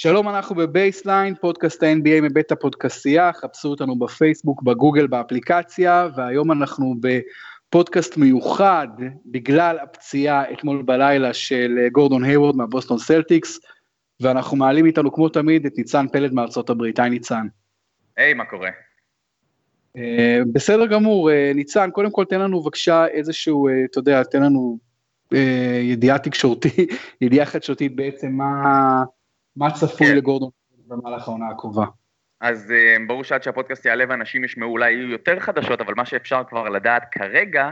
שלום, אנחנו בבייסליין, פודקאסט ה-NBA מבית הפודקסייה, חפשו אותנו בפייסבוק, בגוגל, באפליקציה, והיום אנחנו בפודקאסט מיוחד בגלל הפציעה אתמול בלילה של גורדון היוורד מהבוסטון סלטיקס, ואנחנו מעלים איתנו כמו תמיד את ניצן פלד מארצות הברית. היי ניצן. היי, hey, מה קורה? Uh, בסדר גמור, uh, ניצן, קודם כל תן לנו בבקשה איזשהו, uh, אתה יודע, תן לנו uh, ידיעה תקשורתית, ידיעה חדשותית בעצם מה... מה צפוי כן. לגורדון במהלך העונה הקרובה? אז uh, ברור שעד שהפודקאסט יעלה ואנשים ישמעו אולי יהיו יותר חדשות, אבל מה שאפשר כבר לדעת כרגע,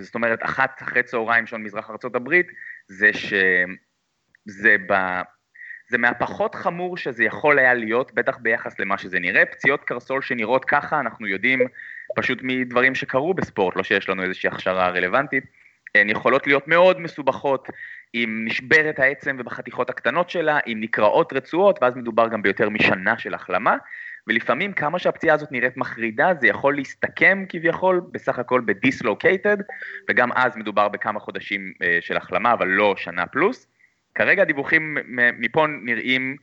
זאת אומרת אחת אחרי צהריים שעון מזרח ארה"ב, זה שזה ב... זה מהפחות חמור שזה יכול היה להיות, בטח ביחס למה שזה נראה. פציעות קרסול שנראות ככה, אנחנו יודעים פשוט מדברים שקרו בספורט, לא שיש לנו איזושהי הכשרה רלוונטית, הן יכולות להיות מאוד מסובכות, אם נשברת העצם ובחתיכות הקטנות שלה, אם נקרעות רצועות, ואז מדובר גם ביותר משנה של החלמה, ולפעמים כמה שהפציעה הזאת נראית מחרידה, זה יכול להסתכם כביכול בסך הכל בדיסלוקייטד, וגם אז מדובר בכמה חודשים אה, של החלמה, אבל לא שנה פלוס. כרגע הדיווחים מפה נראים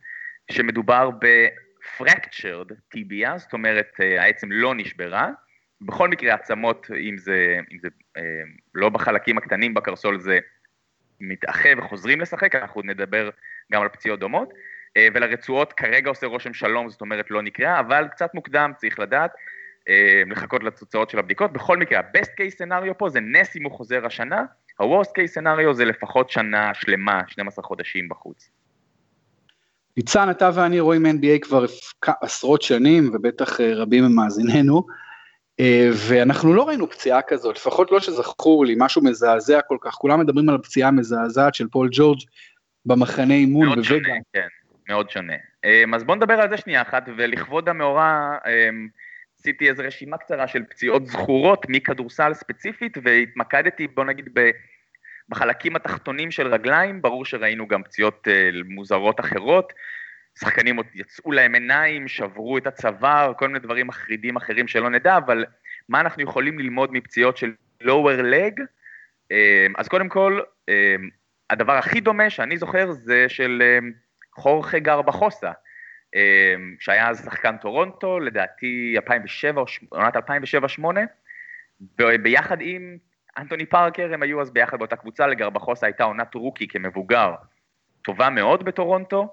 שמדובר ב-fractured tibia, זאת אומרת אה, העצם לא נשברה, בכל מקרה עצמות, אם זה, אם זה אה, לא בחלקים הקטנים בקרסול, זה מתאחה וחוזרים לשחק, אנחנו נדבר גם על פציעות דומות, אה, ולרצועות כרגע עושה רושם שלום, זאת אומרת לא נקרא, אבל קצת מוקדם, צריך לדעת, אה, לחכות לתוצאות של הבדיקות. בכל מקרה, ה-best case scenario פה זה נס אם הוא חוזר השנה, ה-worst case scenario זה לפחות שנה שלמה, 12 חודשים בחוץ. ניצן, אתה ואני רואים NBA כבר עשרות שנים, ובטח אה, רבים ממאזיננו. אה, ואנחנו לא ראינו פציעה כזאת, לפחות לא שזכור לי, משהו מזעזע כל כך, כולם מדברים על הפציעה המזעזעת של פול ג'ורג' במחנה אימון בווגה. מאוד שונה, כן, מאוד שונה. אה, אז בואו נדבר על זה שנייה אחת, ולכבוד המאורע אה, עשיתי איזו רשימה קצרה של פציעות זכורות מכדורסל ספציפית, והתמקדתי, בוא נגיד, בחלקים התחתונים של רגליים, ברור שראינו גם פציעות מוזרות אחרות, שחקנים עוד יצאו להם עיניים, שברו את הצוואר, כל מיני דברים מחרידים אחרים שלא נדע, אבל מה אנחנו יכולים ללמוד מפציעות של lower leg? אמ, אז קודם כל, אמ, הדבר הכי דומה שאני זוכר זה של אמ, חורכה גר בחוסה, שהיה אז שחקן טורונטו, לדעתי 2007, עונת 2007-2008, וביחד עם אנטוני פארקר, הם היו אז ביחד באותה קבוצה, לגרבחוסה הייתה עונת רוקי כמבוגר טובה מאוד בטורונטו,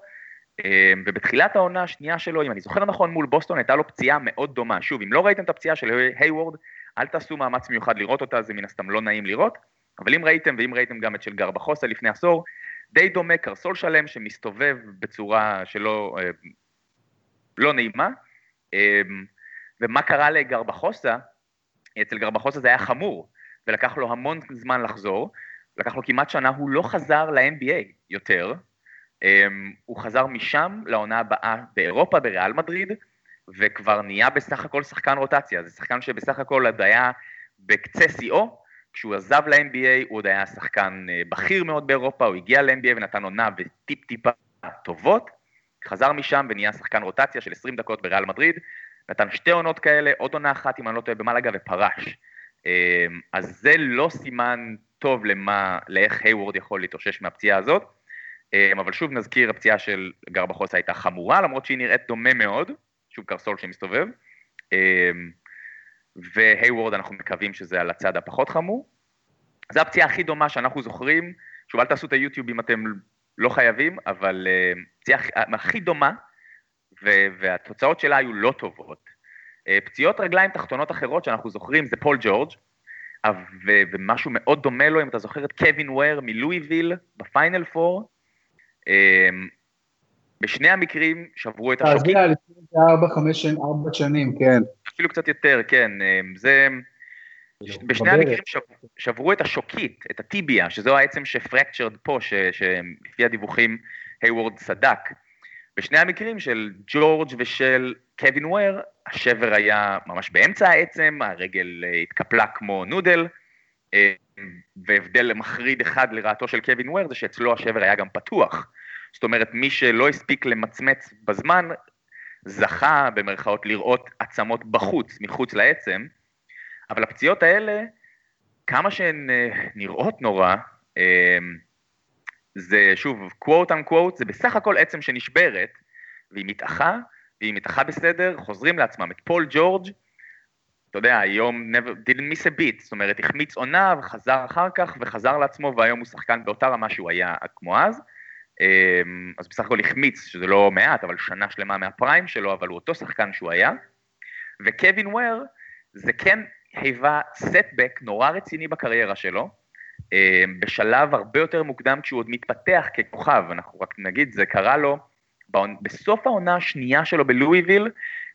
ובתחילת העונה השנייה שלו, אם אני זוכר נכון, מול בוסטון הייתה לו פציעה מאוד דומה. שוב, אם לא ראיתם את הפציעה של היוורד, אל תעשו מאמץ מיוחד לראות אותה, זה מן הסתם לא נעים לראות. אבל אם ראיתם, ואם ראיתם גם את של גרבחוסה לפני עשור, די דומה, קרסול שלם שמסתובב בצורה שלא אה, לא נעימה. אמ, ומה קרה לגרבחוסה? אצל גרבחוסה זה היה חמור, ולקח לו המון זמן לחזור, לקח לו כמעט שנה, הוא לא חזר ל-NBA יותר, הוא חזר משם לעונה הבאה באירופה, בריאל מדריד, וכבר נהיה בסך הכל שחקן רוטציה. זה שחקן שבסך הכל עוד היה בקצה שיאו, כשהוא עזב ל-NBA הוא עוד היה שחקן אה, בכיר מאוד באירופה, הוא הגיע ל-NBA ונתן עונה וטיפ-טיפה טובות, חזר משם ונהיה שחקן רוטציה של 20 דקות בריאל מדריד, נתן שתי עונות כאלה, עוד עונה אחת אם אני לא טועה במלאגה ופרש. אמ, אז זה לא סימן טוב למה, לאיך היוורד יכול להתאושש מהפציעה הזאת. אמ, אבל שוב נזכיר, הפציעה של גרבחוסה הייתה חמורה, למרות שהיא נראית דומה מאוד, שוב קרסול שמסתובב, אמ, והיוורד אנחנו מקווים שזה על הצד הפחות חמור. זו הפציעה הכי דומה שאנחנו זוכרים, שוב אל תעשו את היוטיוב אם אתם לא חייבים, אבל אמ, פציעה הכי דומה, והתוצאות שלה היו לא טובות. פציעות רגליים תחתונות אחרות שאנחנו זוכרים זה פול ג'ורג', ומשהו מאוד דומה לו, אם אתה זוכר את קווין וור מלואיוויל בפיינל פור, בשני המקרים שברו את השוקית. אז לפני ארבע, חמש, ארבע שנים, כן. אפילו קצת יותר, כן. אמ, זה... בשני המקרים שברו את השוקית, את הטיביה, שזו העצם ש fractured פה, שלפי הדיווחים היוורד סדק. בשני המקרים של ג'ורג' ושל קווין וויר, השבר היה ממש באמצע העצם, הרגל אה, התקפלה כמו נודל, אמ, והבדל מחריד אחד לרעתו של קווין וויר זה שאצלו השבר היה גם פתוח. זאת אומרת, מי שלא הספיק למצמץ בזמן, זכה במרכאות לראות עצמות בחוץ, מחוץ לעצם, אבל הפציעות האלה, כמה שהן אה, נראות נורא, אה, זה שוב, quote unquote, זה בסך הכל עצם שנשברת, והיא מתאחה, והיא מתאחה בסדר, חוזרים לעצמם. את פול ג'ורג', יודע, היום never didn't miss a beat, זאת אומרת, החמיץ עונה וחזר אחר כך וחזר לעצמו, והיום הוא שחקן באותה רמה שהוא היה כמו אז. אמ, אז בסך הכל החמיץ, שזה לא מעט, אבל שנה שלמה מהפריים שלו, אבל הוא אותו שחקן שהוא היה. וקווין וויר, זה כן היווה setback נורא רציני בקריירה שלו, אמ, בשלב הרבה יותר מוקדם כשהוא עוד מתפתח ככוכב, אנחנו רק נגיד, זה קרה לו בסוף העונה השנייה שלו בלואיביל,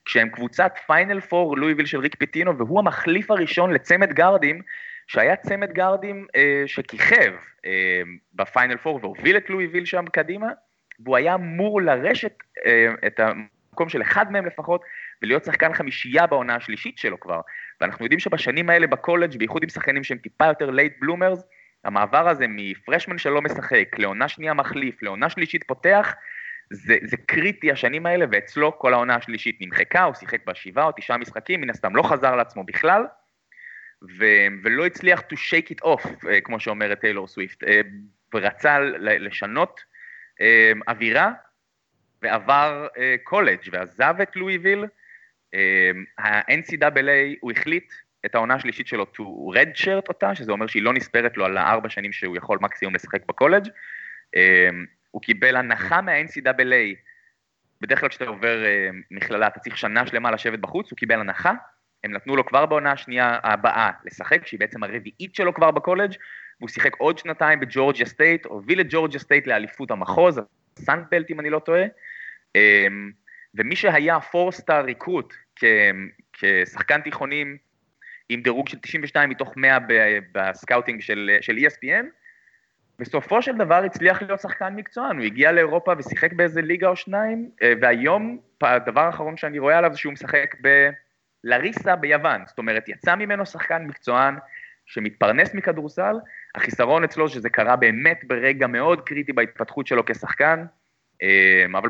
כשהם קבוצת פיינל פור לואיביל של ריק פיטינו, והוא המחליף הראשון לצמד גארדים, שהיה צמד גארדים אה, שכיכב אה, בפיינל פור והוביל את לואיביל שם קדימה, והוא היה אמור לרשת אה, את המקום של אחד מהם לפחות, ולהיות שחקן חמישייה בעונה השלישית שלו כבר. ואנחנו יודעים שבשנים האלה בקולג', בייחוד עם שחקנים שהם טיפה יותר late bloomers, המעבר הזה מ freshman שלא משחק, לעונה שנייה מחליף, לעונה שלישית פותח, זה, זה קריטי השנים האלה, ואצלו כל העונה השלישית נמחקה, הוא שיחק בשבעה או תשעה משחקים, מן הסתם לא חזר לעצמו בכלל, ו, ולא הצליח to shake it off, אה, כמו שאומרת טיילור סוויפט, אה, ורצה לשנות אה, אווירה, ועבר קולג' ועזב את לואיביל, ה-NCAA, הוא החליט את העונה השלישית שלו to red shirt אותה, שזה אומר שהיא לא נספרת לו על הארבע שנים שהוא יכול מקסימום לשחק בקולג'. הוא קיבל הנחה מה-NCAA, בדרך כלל כשאתה עובר uh, מכללה אתה צריך שנה שלמה לשבת בחוץ, הוא קיבל הנחה, הם נתנו לו כבר בעונה השנייה הבאה לשחק, שהיא בעצם הרביעית שלו כבר בקולג', והוא שיחק עוד שנתיים בג'ורג'יה סטייט, הוביל את ג'ורג'יה סטייט לאליפות המחוז, Sun Belt אם אני לא טועה, um, ומי שהיה four-star recruit כשחקן תיכונים עם דירוג של 92 מתוך 100 ב scouting של, של ESPN, בסופו של דבר הצליח להיות שחקן מקצוען, הוא הגיע לאירופה ושיחק באיזה ליגה או שניים, אה, והיום הדבר האחרון שאני רואה עליו זה שהוא משחק בלריסה ביוון, זאת אומרת יצא ממנו שחקן מקצוען שמתפרנס מכדורסל, החיסרון אצלו שזה קרה באמת ברגע מאוד קריטי בהתפתחות שלו כשחקן, אה, אבל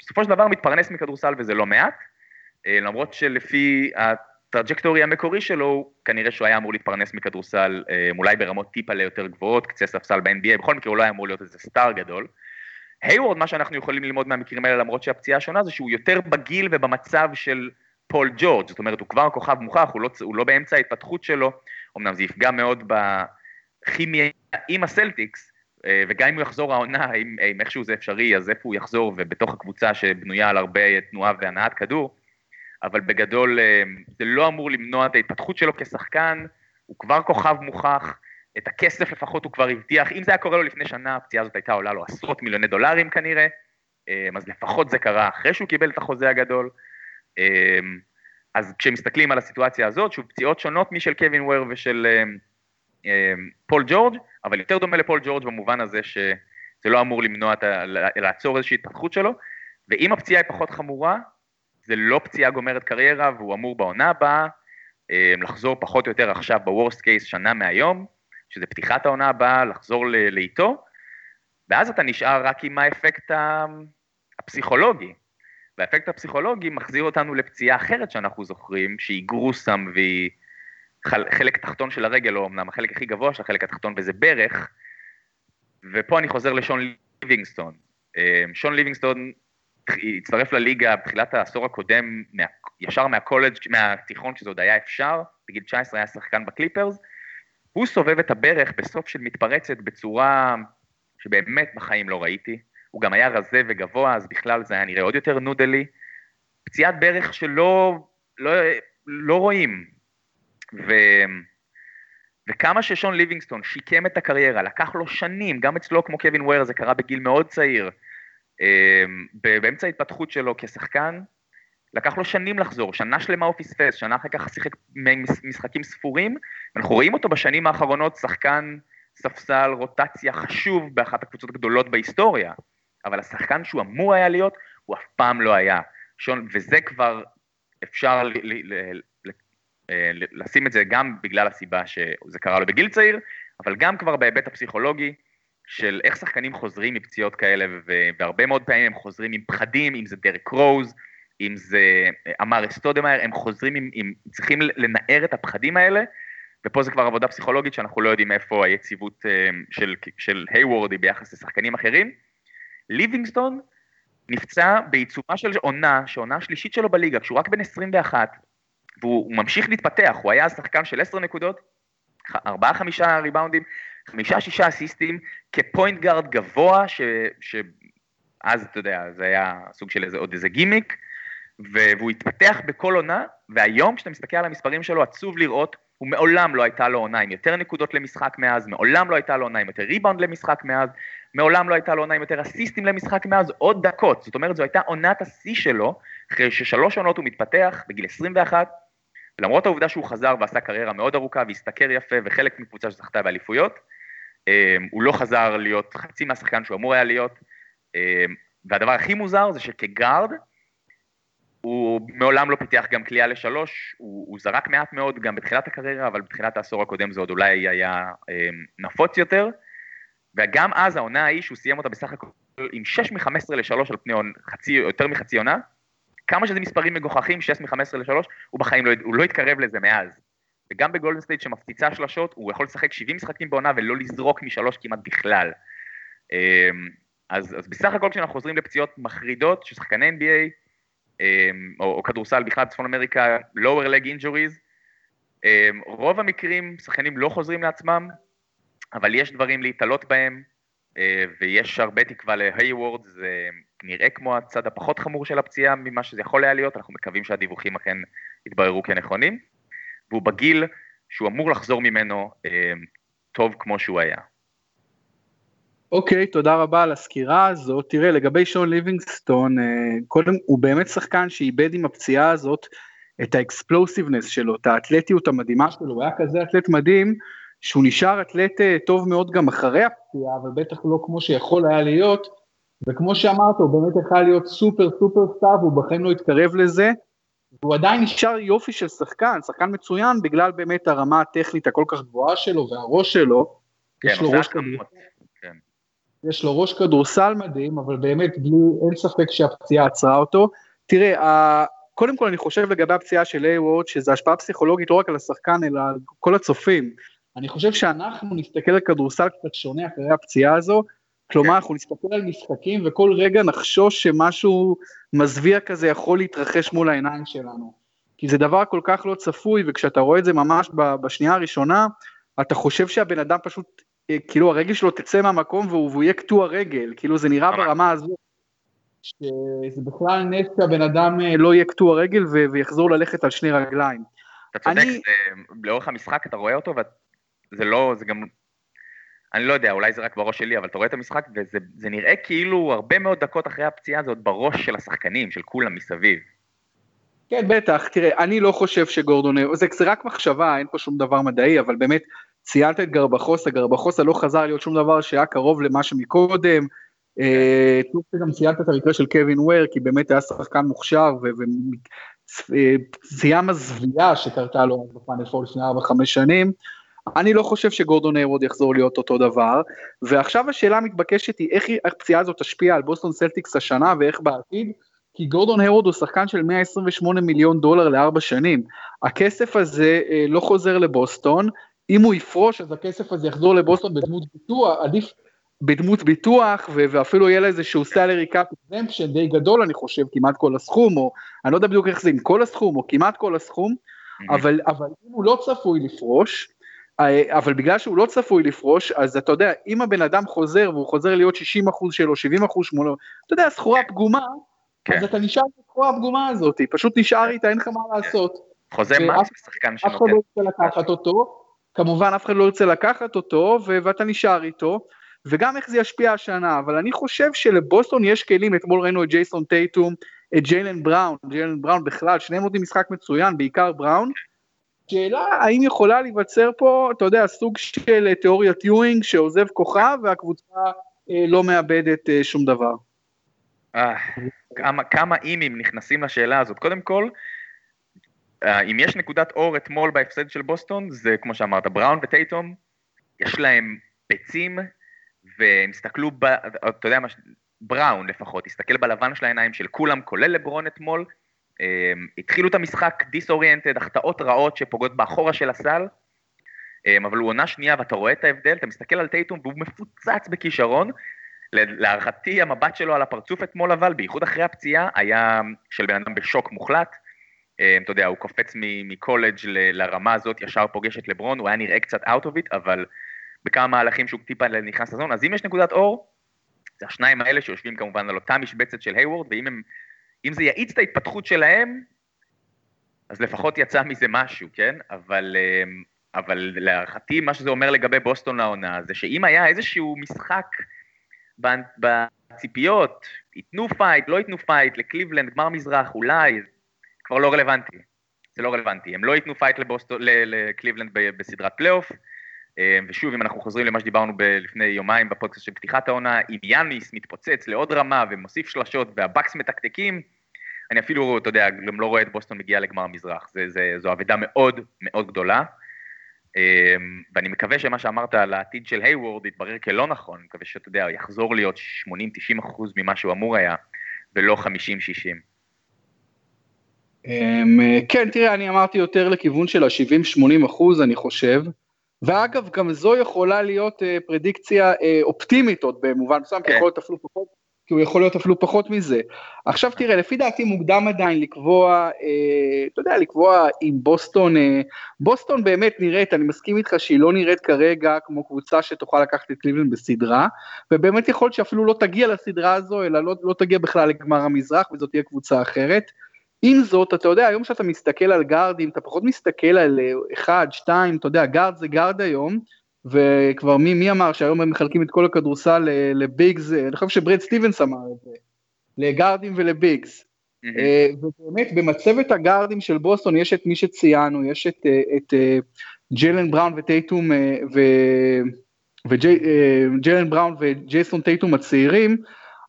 בסופו של דבר מתפרנס מכדורסל וזה לא מעט, אה, למרות שלפי ה trajectory המקורי שלו, כנראה שהוא היה אמור להתפרנס מכדורסל, אה, אולי ברמות טיפה ליותר גבוהות, קצה ספסל ב-NBA, בכל מקרה הוא לא היה אמור להיות איזה סטאר גדול. הייוורד, מה שאנחנו יכולים ללמוד מהמקרים האלה, למרות שהפציעה השונה, זה שהוא יותר בגיל ובמצב של פול ג'ורג', זאת אומרת, הוא כבר כוכב מוכח, הוא לא, הוא לא באמצע ההתפתחות שלו, אמנם זה יפגע מאוד בכימיה עם הסלטיקס, אה, וגם אם הוא יחזור העונה, אם, אם איכשהו זה אפשרי, אז איפה הוא יחזור, ובתוך הקבוצה שבנויה על הרבה תנועה והנעת כדור, אבל בגדול אה, זה לא אמור למנוע את ההתפתחות שלו כשחקן, הוא כבר כוכב מוכח, את הכסף לפחות הוא כבר הבטיח, אם זה היה קורה לו לפני שנה, הפציעה הזאת הייתה עולה לו עשרות מיליוני דולרים כנראה, אה, אז לפחות זה קרה אחרי שהוא קיבל את החוזה הגדול. אה, אז כשמסתכלים על הסיטואציה הזאת, שוב, פציעות שונות משל קווין וור ושל פול ג'ורג', אבל יותר דומה לפול ג'ורג' במובן הזה שזה לא אמור למנוע. לעצור איזושהי התפתחות שלו, ואם הפציעה היא פחות חמורה, זה לא פציעה גומרת קריירה, והוא אמור בעונה הבאה אה, לחזור פחות או יותר עכשיו ב worst case שנה מהיום, שזה פתיחת העונה הבאה, לחזור לאיתנו, ואז אתה נשאר רק עם האפקט הפסיכולוגי. והאפקט הפסיכולוגי מחזיר אותנו לפציעה אחרת שאנחנו זוכרים, שהיא גרוסם והיא חלק תחתון של הרגל, או אמנם החלק הכי גבוה של החלק התחתון, וזה ברך, ופה אני חוזר לשון ליבינגסטון. אה, שון ליבינגסטון הצטרף לליגה בתחילת העשור הקודם, מה, ישר מהקולג', מהתיכון, שזה עוד היה אפשר, בגיל 19 היה שחקן בקליפרס, הוא סובב את הברך בסוף של מתפרצת בצורה שבאמת בחיים לא ראיתי. הוא גם היה רזה וגבוה, אז בכלל זה היה נראה עוד יותר נודלי. פציעת ברך שלא לא, לא רואים. ו, וכמה ששון ליבינגסטון שיקם את הקריירה, לקח לו שנים, גם אצלו כמו קווין וויר, זה קרה בגיל מאוד צעיר, באמצע ההתפתחות שלו כשחקן, לקח לו שנים לחזור, שנה שלמה הוא פספס, שנה אחר כך שיחק משחקים ספורים, ואנחנו רואים אותו בשנים האחרונות שחקן ספסל רוטציה חשוב באחת הקבוצות הגדולות בהיסטוריה, אבל השחקן שהוא אמור היה להיות, הוא אף פעם לא היה. שון, וזה כבר, אפשר ל, ל, ל, ל, אה, לשים את זה גם בגלל הסיבה שזה קרה לו בגיל צעיר, אבל גם כבר בהיבט הפסיכולוגי, של איך שחקנים חוזרים מפציעות כאלה, והרבה מאוד פעמים הם חוזרים עם פחדים, אם זה דרק רוז, אם זה אמר אסטודמאייר, הם חוזרים עם, עם, צריכים לנער את הפחדים האלה, ופה זה כבר עבודה פסיכולוגית שאנחנו לא יודעים איפה היציבות אה, של, של היוורד ביחס לשחקנים אחרים. ליבינגסטון נפצע בעיצומה של עונה, שעונה השלישית שלו בליגה, כשהוא רק בן 21, והוא ממשיך להתפתח, הוא היה שחקן של 10 נקודות, 4-5 ריבאונדים, 5-6 אסיסטים, כפוינט גארד גבוה, ש, שאז, אתה יודע, זה היה סוג של איזה, עוד איזה גימיק, והוא התפתח בכל עונה, והיום כשאתה מסתכל על המספרים שלו, עצוב לראות, הוא מעולם לא הייתה לו עונה עם יותר נקודות למשחק מאז, מעולם לא הייתה לו עונה עם יותר ריבאונד למשחק מאז, מעולם לא הייתה לו עונה עם יותר אסיסטים למשחק מאז, עוד דקות. זאת אומרת, זו הייתה עונת השיא שלו, אחרי ששלוש עונות הוא מתפתח, בגיל 21, למרות העובדה שהוא חזר ועשה קריירה מאוד ארוכה והשתכר יפה וחלק מקבוצה שזכתה באליפויות, הוא לא חזר להיות חצי מהשחקן שהוא אמור היה להיות, אמ, והדבר הכי מוזר זה שכגארד, הוא מעולם לא פיתח גם כליאה לשלוש, הוא, הוא זרק מעט מאוד גם בתחילת הקריירה, אבל בתחילת העשור הקודם זה עוד אולי היה אה, נפוץ יותר, וגם אז העונה ההיא שהוא סיים אותה בסך הכל עם 6 מ-15 ל-3 על פני חצי, יותר מחצי עונה, כמה שזה מספרים מגוחכים, 6 מ-15 ל-3, הוא בחיים לא, הוא לא התקרב לזה מאז. וגם בגולדן סטייט שמפציצה שלשות, הוא יכול לשחק 70 משחקים בעונה ולא לזרוק משלוש כמעט בכלל. אמ, אז, אז בסך הכל כשאנחנו חוזרים לפציעות מחרידות של שחקני NBA, אמ, או, או כדורסל בכלל בצפון אמריקה, lower leg injuries, אמ, רוב המקרים שחקנים לא חוזרים לעצמם, אבל יש דברים להיתלות בהם, אה, ויש הרבה תקווה להייוורד, זה נראה כמו הצד הפחות חמור של הפציעה ממה שזה יכול היה להיות, אנחנו מקווים שהדיווחים אכן יתבררו כנכונים, והוא בגיל שהוא אמור לחזור ממנו אה, טוב כמו שהוא היה. אוקיי, okay, תודה רבה על הסקירה הזאת. תראה, לגבי שון ליבינגסטון, אה, קודם, הוא באמת שחקן שאיבד עם הפציעה הזאת את האקספלוסיבנס שלו, את האתלטיות המדהימה שלו, הוא היה כזה אתלט מדהים, שהוא נשאר אתלט אה, טוב מאוד גם אחרי הפציעה, אבל בטח לא כמו שיכול היה להיות, וכמו שאמרת, הוא באמת יכול להיות סופר סופר סטאר, והוא בחיים לא התקרב לזה, והוא עדיין נשאר יופי של שחקן, שחקן מצוין בגלל באמת הרמה הטכנית הכל כך גבוהה שלו והראש שלו. כן, יש לו ראש כדורסל, כן. יש לו ראש כדורסל מדהים, אבל באמת בלי, אין ספק שהפציעה עצרה אותו. תראה, קודם כל אני חושב לגבי הפציעה של איי-וורד, שזו השפעה פסיכולוגית לא רק על השחקן, אלא על כל הצופים. אני חושב שאנחנו נסתכל על כדורסל קצת שונה אחרי הפציעה הזו, כלומר, אנחנו נסתכל על משחקים וכל רגע נחשוש שמשהו מזוויע כזה יכול להתרחש מול העיניים שלנו. כי זה דבר כל כך לא צפוי, וכשאתה רואה את זה ממש בשנייה הראשונה, אתה חושב שהבן אדם פשוט, אה, כאילו הרגל שלו תצא מהמקום והוא, יהיה קטוע רגל, כאילו זה נראה ברמה הזו, שזה בכלל נס שהבן אדם אה, לא יהיה קטוע רגל ויחזור ללכת על שני רגליים. אתה צודק, אני... לאורך המשחק אתה רואה אותו וזה לא, זה גם אני לא יודע, אולי זה רק בראש שלי, אבל אתה רואה את המשחק וזה נראה כאילו הרבה מאוד דקות אחרי הפציעה עוד בראש של השחקנים, של כולם מסביב. כן, בטח, תראה, אני לא חושב שגורדון, זה, זה רק מחשבה, אין פה שום דבר מדעי, אבל באמת, ציינת את גרבחוסה, גרבחוסה לא חזר להיות שום דבר שהיה קרוב למה שמקודם, אה, טוב שגם ציינת את המקרה של קווין וור, כי באמת היה שחקן מוכשר, ופציעה מזוויעה שקרתה לו ב Final Four לפני 4-5 שנים, אני לא חושב שגורדון הייוורד יחזור להיות אותו דבר, ועכשיו השאלה המתבקשת היא איך הפציעה הזאת תשפיע על בוסטון סלטיקס השנה ואיך בעתיד, כי גורדון הייוורד הוא שחקן של 128 מיליון דולר לארבע שנים. הכסף הזה אה, לא חוזר לבוסטון, אם הוא יפרוש אז הכסף הזה יחזור לבוסטון בדמות ביטוח, עדיף בדמות ביטוח, ו- ואפילו יהיה לה איזשהו salary cap exemption די גדול אני חושב, כמעט כל הסכום, או אני לא יודע בדיוק איך זה, עם כל הסכום או כמעט כל הסכום. אבל, אבל אם הוא לא צפוי לפרוש, אבל בגלל שהוא לא צפוי לפרוש, אז אתה יודע, אם הבן אדם חוזר, והוא חוזר להיות 60 אחוז שלו, 70 אחוז שלו, אתה יודע, סחורה פגומה, כן. אז אתה נשאר בסחורה הפגומה הזאת, פשוט נשאר איתה, אין לך מה לעשות. חוזה מקס בשחקן שנותן. אף אחד לא ירצה לקחת אותו, כמובן אף אחד לא ירצה לקחת אותו, ואתה נשאר איתו, וגם איך זה ישפיע השנה, אבל אני חושב שלבוסטון יש כלים, אתמול ראינו את ג'ייסון טייטום, את ג'יילן בראון, ג'יילן בראון בכלל, שניהם נותנים משחק מצוין, בעיקר בראון, שאלה האם יכולה להיווצר פה, אתה יודע, סוג של תיאוריית יואינג שעוזב כוכב והקבוצה אה, לא מאבדת אה, שום דבר. אה, כמה, כמה אימים נכנסים לשאלה הזאת. קודם כל, אה, אם יש נקודת אור אתמול בהפסד של בוסטון, זה כמו שאמרת, בראון וטייטום, יש להם ביצים, והם הסתכלו, אתה יודע מה, בראון לפחות, הסתכל בלבן של העיניים של כולם, כולל לברון אתמול, התחילו את המשחק דיסאוריינטד, החטאות רעות שפוגעות באחורה של הסל, אמ, אבל הוא עונה שנייה ואתה רואה את ההבדל, אתה מסתכל על טייטום והוא מפוצץ בכישרון. להערכתי המבט שלו על הפרצוף אתמול אבל, בייחוד אחרי הפציעה, היה של בן אדם בשוק מוחלט. אמ, אתה יודע, הוא קופץ מקולג' לרמה הזאת, ישר פוגש את לברון, הוא היה נראה קצת out of it, אבל בכמה מהלכים שהוא טיפה נכנס לזון, אז אם יש נקודת אור, זה השניים האלה שיושבים כמובן על אותה משבצת של היוורד, ואם הם, זה יאיץ את ההתפתחות שלהם, אז לפחות יצא מזה משהו, כן? אבל, אמ, אבל להערכתי, מה שזה אומר לגבי בוסטון לעונה, זה שאם היה איזשהו משחק בציפיות, ייתנו fight, לא ייתנו fight, לקליבלנד, גמר מזרח, אולי, כבר לא רלוונטי. זה לא רלוונטי. הם לא ייתנו fight לבוסטון, לקליבלנד בסדרת פלייאוף, ושוב, אם אנחנו חוזרים למה שדיברנו ב- לפני יומיים בפודקאסט של פתיחת העונה, אם יאניס מתפוצץ לעוד רמה ומוסיף שלשות והבקס מתקתקים, אני אפילו, אתה יודע, גם לא רואה את בוסטון מגיע לגמר המזרח. זה, זה, זו אבדה מאוד מאוד גדולה. אמ, ואני מקווה שמה שאמרת על העתיד של היוורד יתברר כלא נכון, אני מקווה שאתה יודע, יחזור להיות 80-90 אחוז ממה שהוא אמור היה, ולא 50-60. אמ, כן, תראה, אני אמרתי יותר לכיוון של ה-70-80 אחוז, אני חושב. ואגב, גם זו יכולה להיות אה, פרדיקציה אה, אופטימית עוד במובן מסוים, כן. כי יכול להיות אפילו פחות, כי הוא יכול להיות אפילו פחות מזה. עכשיו תראה, לפי דעתי מוקדם עדיין לקבוע, אה, אתה יודע, לקבוע אם בוסטון, אה, בוסטון באמת נראית, אני מסכים איתך שהיא לא נראית כרגע כמו קבוצה שתוכל לקחת את קליבלנד בסדרה, ובאמת יכול להיות שאפילו לא תגיע לסדרה הזו, אלא לא, לא תגיע בכלל לגמר המזרח, וזאת תהיה קבוצה אחרת. עם זאת, אתה יודע, היום שאתה מסתכל על גארדים, אתה פחות מסתכל על אה, אחד, שתיים, אתה יודע, גארד זה גארד היום, וכבר מי, מי אמר שהיום הם מחלקים את כל הכדורסל ל bigs, אני חושב שברד סטיבנס אמר את זה, לגארדים ול bigs. Mm-hmm. ובאמת במצבת הגארדים של בוסטון יש את מי שציינו, יש את, אה, את ג'יילן בראון וטייטום, וג'יילן בראון וג'ייסון טייטום הצעירים,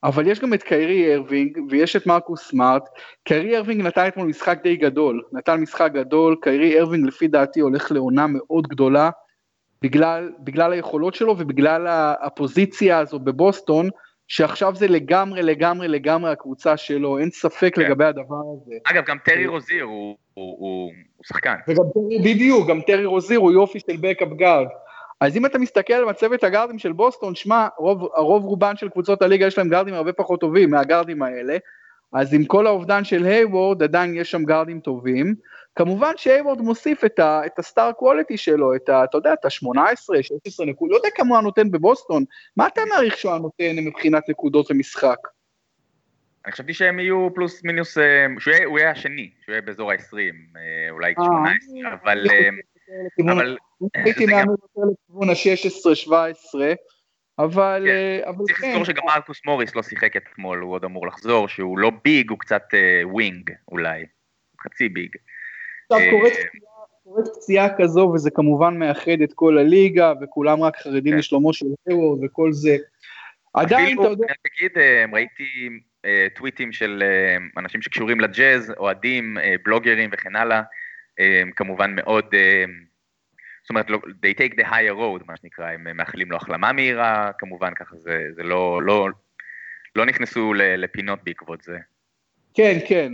אבל יש גם את קיירי ארווינג ויש את מרקוס סמארט, קיירי ארווינג נתן אתמול משחק די גדול, נתן משחק גדול, קיירי ארווינג לפי דעתי הולך לעונה מאוד גדולה, בגלל, בגלל היכולות שלו ובגלל הפוזיציה הזו בבוסטון, שעכשיו זה לגמרי לגמרי לגמרי הקבוצה שלו, אין ספק כן. לגבי הדבר הזה. אגב, גם טרי רוזיר הוא, הוא, הוא, הוא שחקן. וגם טרי, בדיוק, גם טרי רוזיר הוא יופי של backup guard. אז אם אתה מסתכל על מצבת הגארדים של בוסטון, שמע, רוב, הרוב רובן של קבוצות הליגה יש להם גארדים הרבה פחות טובים מהגארדים האלה, אז עם כל האובדן של הייוורד עדיין יש שם גארדים טובים. כמובן שהייוורד מוסיף את, ה, את הסטאר קווליטי שלו, את ה, אתה יודע, את ה-18, 16 נקודות, לא יודע כמה הוא נותן בבוסטון, מה אתה מעריך שהוא נותן מבחינת נקודות למשחק? אני חשבתי שהם יהיו פלוס מינוס, אה, שהוא יהיה השני, שהוא יהיה באזור ה-20, אה, אולי 18, אה, אבל... אבל... הייתי מאמין יותר לכיוון ה-16-17, אבל... כן. אבל צריך לזכור שגם מרקוס מוריס לא שיחק אתמול, הוא עוד אמור לחזור, שהוא לא ביג, הוא קצת wing אולי, חצי big. עכשיו קורית פציעה כזו, וזה כמובן מאחד את כל הליגה, וכולם רק חרדים כן. לשלומו של הייוורד וכל זה. עדיין, אתה יודע... אני אגיד, ראיתי טוויטים של אנשים שקשורים לג'אז, אוהדים, בלוגרים וכן הלאה, כמובן מאוד, זאת אומרת, לא, they take the higher road, מה שנקרא, הם מאחלים לו החלמה מהירה, כמובן, ככה זה, זה לא, לא, לא נכנסו לפינות בעקבות זה. כן, כן.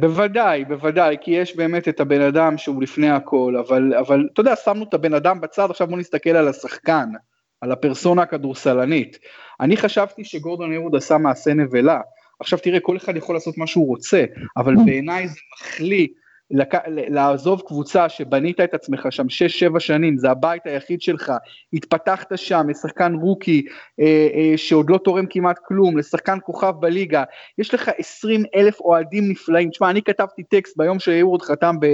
בוודאי, בוודאי, כי יש באמת את הבן אדם שהוא לפני הכל, אבל, אבל אתה יודע, שמנו את הבן אדם בצד, עכשיו בוא נסתכל על השחקן, על הפרסונה הכדורסלנית. אני חשבתי שגורדון אהוד עשה מעשה נבלה. עכשיו תראה, כל אחד יכול לעשות מה שהוא רוצה, אבל בעיניי זה מחליא לק... לעזוב קבוצה שבנית את עצמך שם 6-7 שנים, זה הבית היחיד שלך, התפתחת שם, לשחקן רוקי אה, אה, שעוד לא תורם כמעט כלום, לשחקן כוכב בליגה, יש לך 20 אלף אוהדים נפלאים, תשמע, אני כתבתי טקסט ביום שהיורד חתם ב...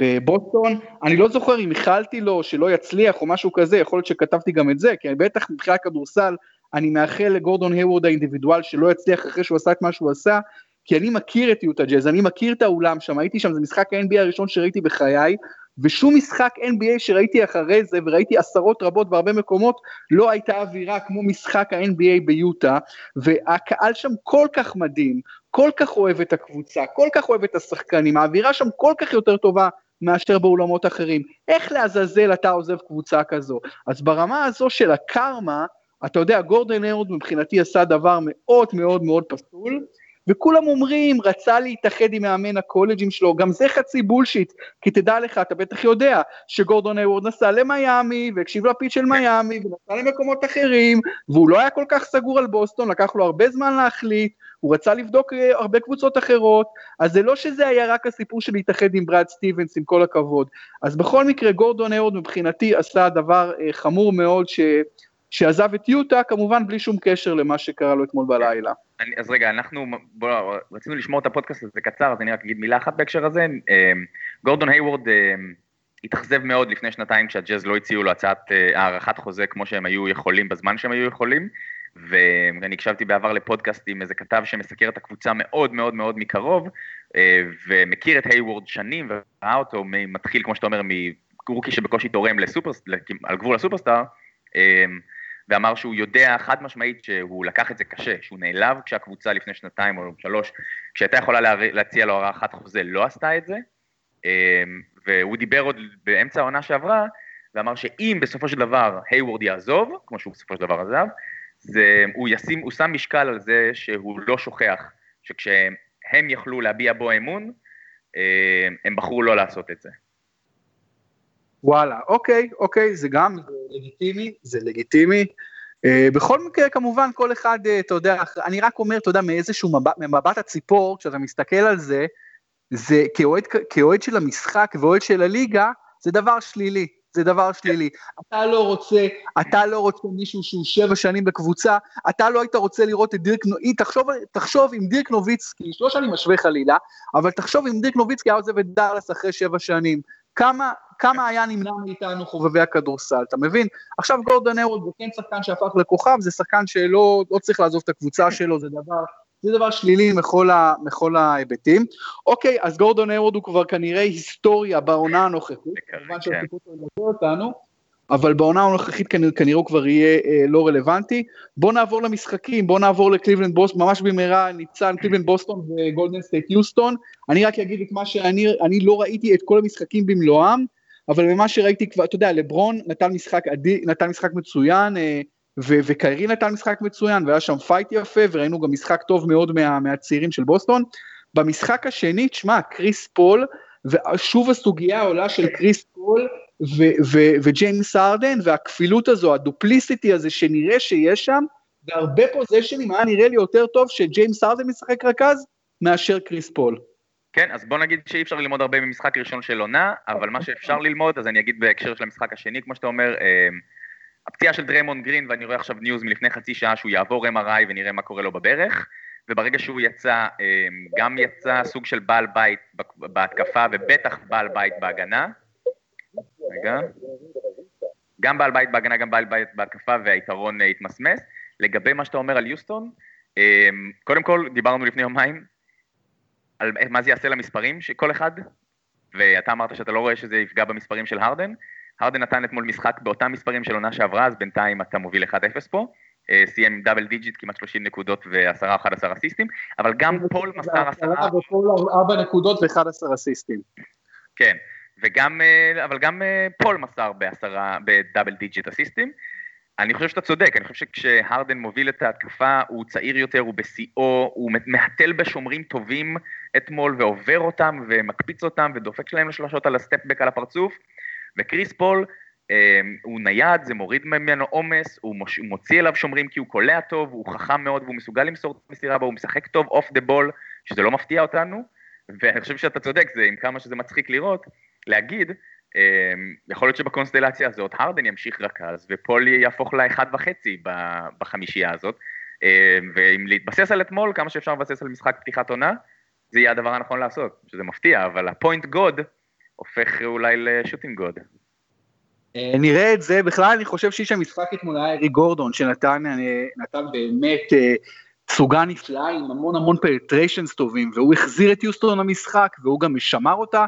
בבוסטון, אני לא זוכר אם איחלתי לו שלא יצליח או משהו כזה, יכול להיות שכתבתי גם את זה, כי בטח מבחינת כדורסל אני מאחל לגורדון היוורד האינדיבידואל שלא יצליח אחרי שהוא עשה את מה שהוא עשה, כי אני מכיר את יוטה ג'אז, אני מכיר את האולם שם, הייתי שם, זה משחק ה-NBA הראשון שראיתי בחיי, ושום משחק NBA שראיתי אחרי זה, וראיתי עשרות רבות בהרבה מקומות, לא הייתה אווירה כמו משחק ה-NBA ביוטה, והקהל שם כל כך מדהים, כל כך אוהב את הקבוצה, כל כך אוהב את השחקנים, האווירה שם כל כך יותר טובה מאשר באולמות אחרים. איך לעזאזל אתה עוזב קבוצה כזו? אז ברמה הזו של הקרמה, אתה יודע, גורדון אהוד מבחינתי עשה דבר מאוד מאוד מאוד פסול, וכולם אומרים, רצה להתאחד עם מאמן הקולג'ים שלו, גם זה חצי בולשיט, כי תדע לך, אתה בטח יודע, שגורדון היוורד נסע למיאמי, והקשיב לפיץ של מיאמי, ונסע למקומות אחרים, והוא לא היה כל כך סגור על בוסטון, לקח לו הרבה זמן להחליט, הוא רצה לבדוק אה, הרבה קבוצות אחרות, אז זה לא שזה היה רק הסיפור של להתאחד עם בראד סטיבנס, עם כל הכבוד. אז בכל מקרה, גורדון היוורד מבחינתי עשה דבר אה, חמור מאוד, ש... שעזב את יוטה, כמובן בלי שום קשר למה שקרה לו אתמול בלילה. אני, אז רגע, אנחנו, בוא, רצינו לשמור את הפודקאסט הזה קצר, אז אני רק אגיד מילה אחת בהקשר הזה. אה, גורדון היוורד אה, התאכזב מאוד לפני שנתיים כשהג'אז לא הציעו לו הצעת אה, הארכת חוזה כמו שהם היו יכולים בזמן שהם היו יכולים. ואני הקשבתי בעבר לפודקאסט עם איזה כתב שמסקר את הקבוצה מאוד מאוד מאוד מקרוב, ומכיר את היוורד שנים, וראה אותו מתחיל, כמו שאתה אומר, מרוקי שבקושי תורם לסופר, על גבול הסופרסטאר, ואמר שהוא יודע חד משמעית שהוא לקח את זה קשה, שהוא נעלב כשהקבוצה לפני שנתיים או שלוש, כשהייתה יכולה להציע לו הארכת חוזה, לא עשתה את זה, אמ, והוא דיבר עוד באמצע העונה שעברה, ואמר שאם בסופו של דבר היוורד יעזוב, כמו שהוא בסופו של דבר עזב, זה, הוא, ישים, הוא שם משקל על זה שהוא לא שוכח שכשהם יכלו להביע בו אמון, אמ, הם בחרו לא לעשות את זה. וואלה, אוקיי, אוקיי, זה גם לגיטימי, זה לגיטימי. Uh, בכל מקרה, כמובן, כל אחד, uh, אתה יודע, אני רק אומר, אתה יודע, מאיזשהו מבט, ממבט הציפור, כשאתה מסתכל על זה, זה כאוהד, כאוהד של המשחק ואוהד של הליגה, זה דבר שלילי, זה דבר שלילי. אתה לא רוצה, אתה לא רוצה מישהו שהוא שבע שנים בקבוצה, אתה לא היית רוצה לראות את דירק נוביצקי, תחשוב, תחשוב עם דירק נוביצקי, לא שאני משווה חלילה, אבל תחשוב אם דירק נוביצקי היה עוזב את דאלאס אחרי שבע שנים, כמה, כמה היה נמנע מאיתנו חובבי הכדורסל, אתה מבין? עכשיו גורדון הייוורד הוא כן שחקן שהפך לכוכב, זה שחקן שלא לא צריך לעזוב את הקבוצה שלו, זה דבר, זה דבר שלילי מכל, ה, מכל ההיבטים. אוקיי, אז גורדון הייוורד הוא כבר כנראה היסטוריה בעונה הנוכחית, כמובן שהסיפור שלו ילווה אותנו. אבל בעונה הנוכחית כנראה, כנראה הוא כבר יהיה אה, לא רלוונטי. בואו נעבור למשחקים, בואו נעבור לקליבלנד בוסטון, ממש במהרה ניצן קליבלנד בוסטון וגולדן סטייט יוסטון. אני רק אגיד את מה שאני אני לא ראיתי את כל המשחקים במלואם, אבל במה שראיתי כבר, אתה יודע, לברון נתן משחק, עדי, נתן משחק מצוין, אה, ו- וקיירי נתן משחק מצוין, והיה שם fight יפה, וראינו גם משחק טוב מאוד מה, מהצעירים של בוסטון. במשחק השני, תשמע, קריס פול, ושוב הסוגיה העולה של קריס פול, וג'יימס הארדן, והכפילות הזו, ה duplicity הזה שנראה שיש שם, והרבה פוזשנים היה נראה לי יותר טוב שג'יימס הארדן משחק רכז, מאשר קריס פול. כן, אז בוא נגיד שאי אפשר ללמוד הרבה ממשחק ראשון של עונה, אבל מה שאפשר ללמוד, אז אני אגיד בהקשר של המשחק השני, כמו שאתה אומר, אמ, הפציעה של דריימון גרין, ואני רואה עכשיו news מלפני חצי שעה שהוא יעבור MRI ונראה מה קורה לו בברך, וברגע שהוא יצא, אמ, גם יצא סוג של בעל בית בהתקפה, ובטח בעל בית בהגנה, רגע. גם בעל בית בהגנה, גם בעל בית בהתקפה, והיתרון אה, התמסמס. לגבי מה שאתה אומר על יוסטון, אה, קודם כל, דיברנו לפני יומיים על מה זה יעשה למספרים של כל אחד, ואתה אמרת שאתה לא רואה שזה יפגע במספרים של הרדן. הרדן נתן אתמול משחק באותם מספרים של עונה שעברה, אז בינתיים אתה מוביל 1-0 פה. אה, סיים double digit, כמעט 30 נקודות ו-10 או 11 אסיסטים, אבל גם פול מסר 10... ופול 4 נקודות ו-11 אסיסטים. כן, וגם, אה, אבל גם אה, פול מסר בעשרה, ב double digit אסיסטים. אני חושב שאתה צודק, אני חושב שכשהרדן מוביל את ההתקפה, הוא צעיר יותר, הוא בשיאו, הוא מהתל בשומרים טובים אתמול, ועובר אותם, ומקפיץ אותם, ודופק להם לשלושות על ה step back על הפרצוף, וקריס פול, אה, הוא נייד, זה מוריד ממנו עומס, הוא, מוציא אליו שומרים כי הוא קולע טוב, הוא חכם מאוד, והוא מסוגל למסור את המסירה בה, הוא משחק טוב off the ball, שזה לא מפתיע אותנו, ואני חושב שאתה צודק, זה עם כמה שזה מצחיק לראות, להגיד, יכול להיות שבקונסטלציה הזאת הרדן ימשיך רכז ופול יהפוך לאחד וחצי בחמישייה הזאת, אמ, ואם להתבסס על אתמול, כמה שאפשר לבסס על משחק פתיחת עונה, זה יהיה הדבר הנכון לעשות, שזה מפתיע, אבל ה point guard הופך אולי ל shooting guard. אה, נראה את זה, בכלל אני חושב שאיש המשחק אתמול היה אריק גורדון, שנתן אה, באמת אה, תצוגה נפלאה עם המון המון penetrations טובים, והוא החזיר את יוסטון למשחק, והוא גם שמר אותה,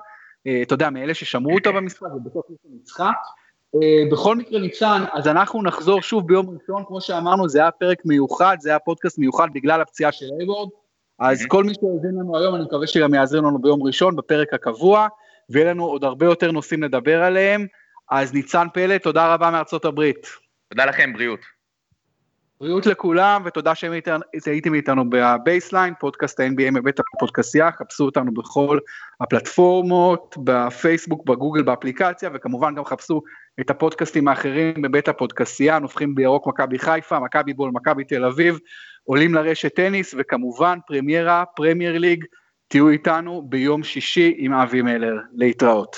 אתה יודע, מאלה ששמרו אותה במשחק, ובסוף היא ניצחה. אה, בכל מקרה ניצן, אז אנחנו נחזור שוב ביום ראשון, כמו שאמרנו, זה היה פרק מיוחד, זה היה פודקאסט מיוחד בגלל הפציעה של הייוורד, אז כל מי שיאזין לנו היום, אני מקווה שגם יאזין לנו ביום ראשון, בפרק הקבוע, ויהיה לנו עוד הרבה יותר נושאים לדבר עליהם. אז ניצן פלד, תודה רבה מארצות הברית. תודה לכם, בריאות. בריאות לכולם ותודה שהייתם איתנו בבייסליין, פודקאסט ה-NBA מבית הפודקסייה, חפשו אותנו בכל הפלטפורמות, בפייסבוק, בגוגל, באפליקציה, וכמובן גם חפשו את הפודקאסטים האחרים בבית הפודקסייה, נופחים בירוק מכבי חיפה, מכבי בול, מכבי תל אביב, עולים לרשת טניס, וכמובן פרמיירה, פרמייר ליג, תהיו איתנו ביום שישי עם אבי מלר, להתראות.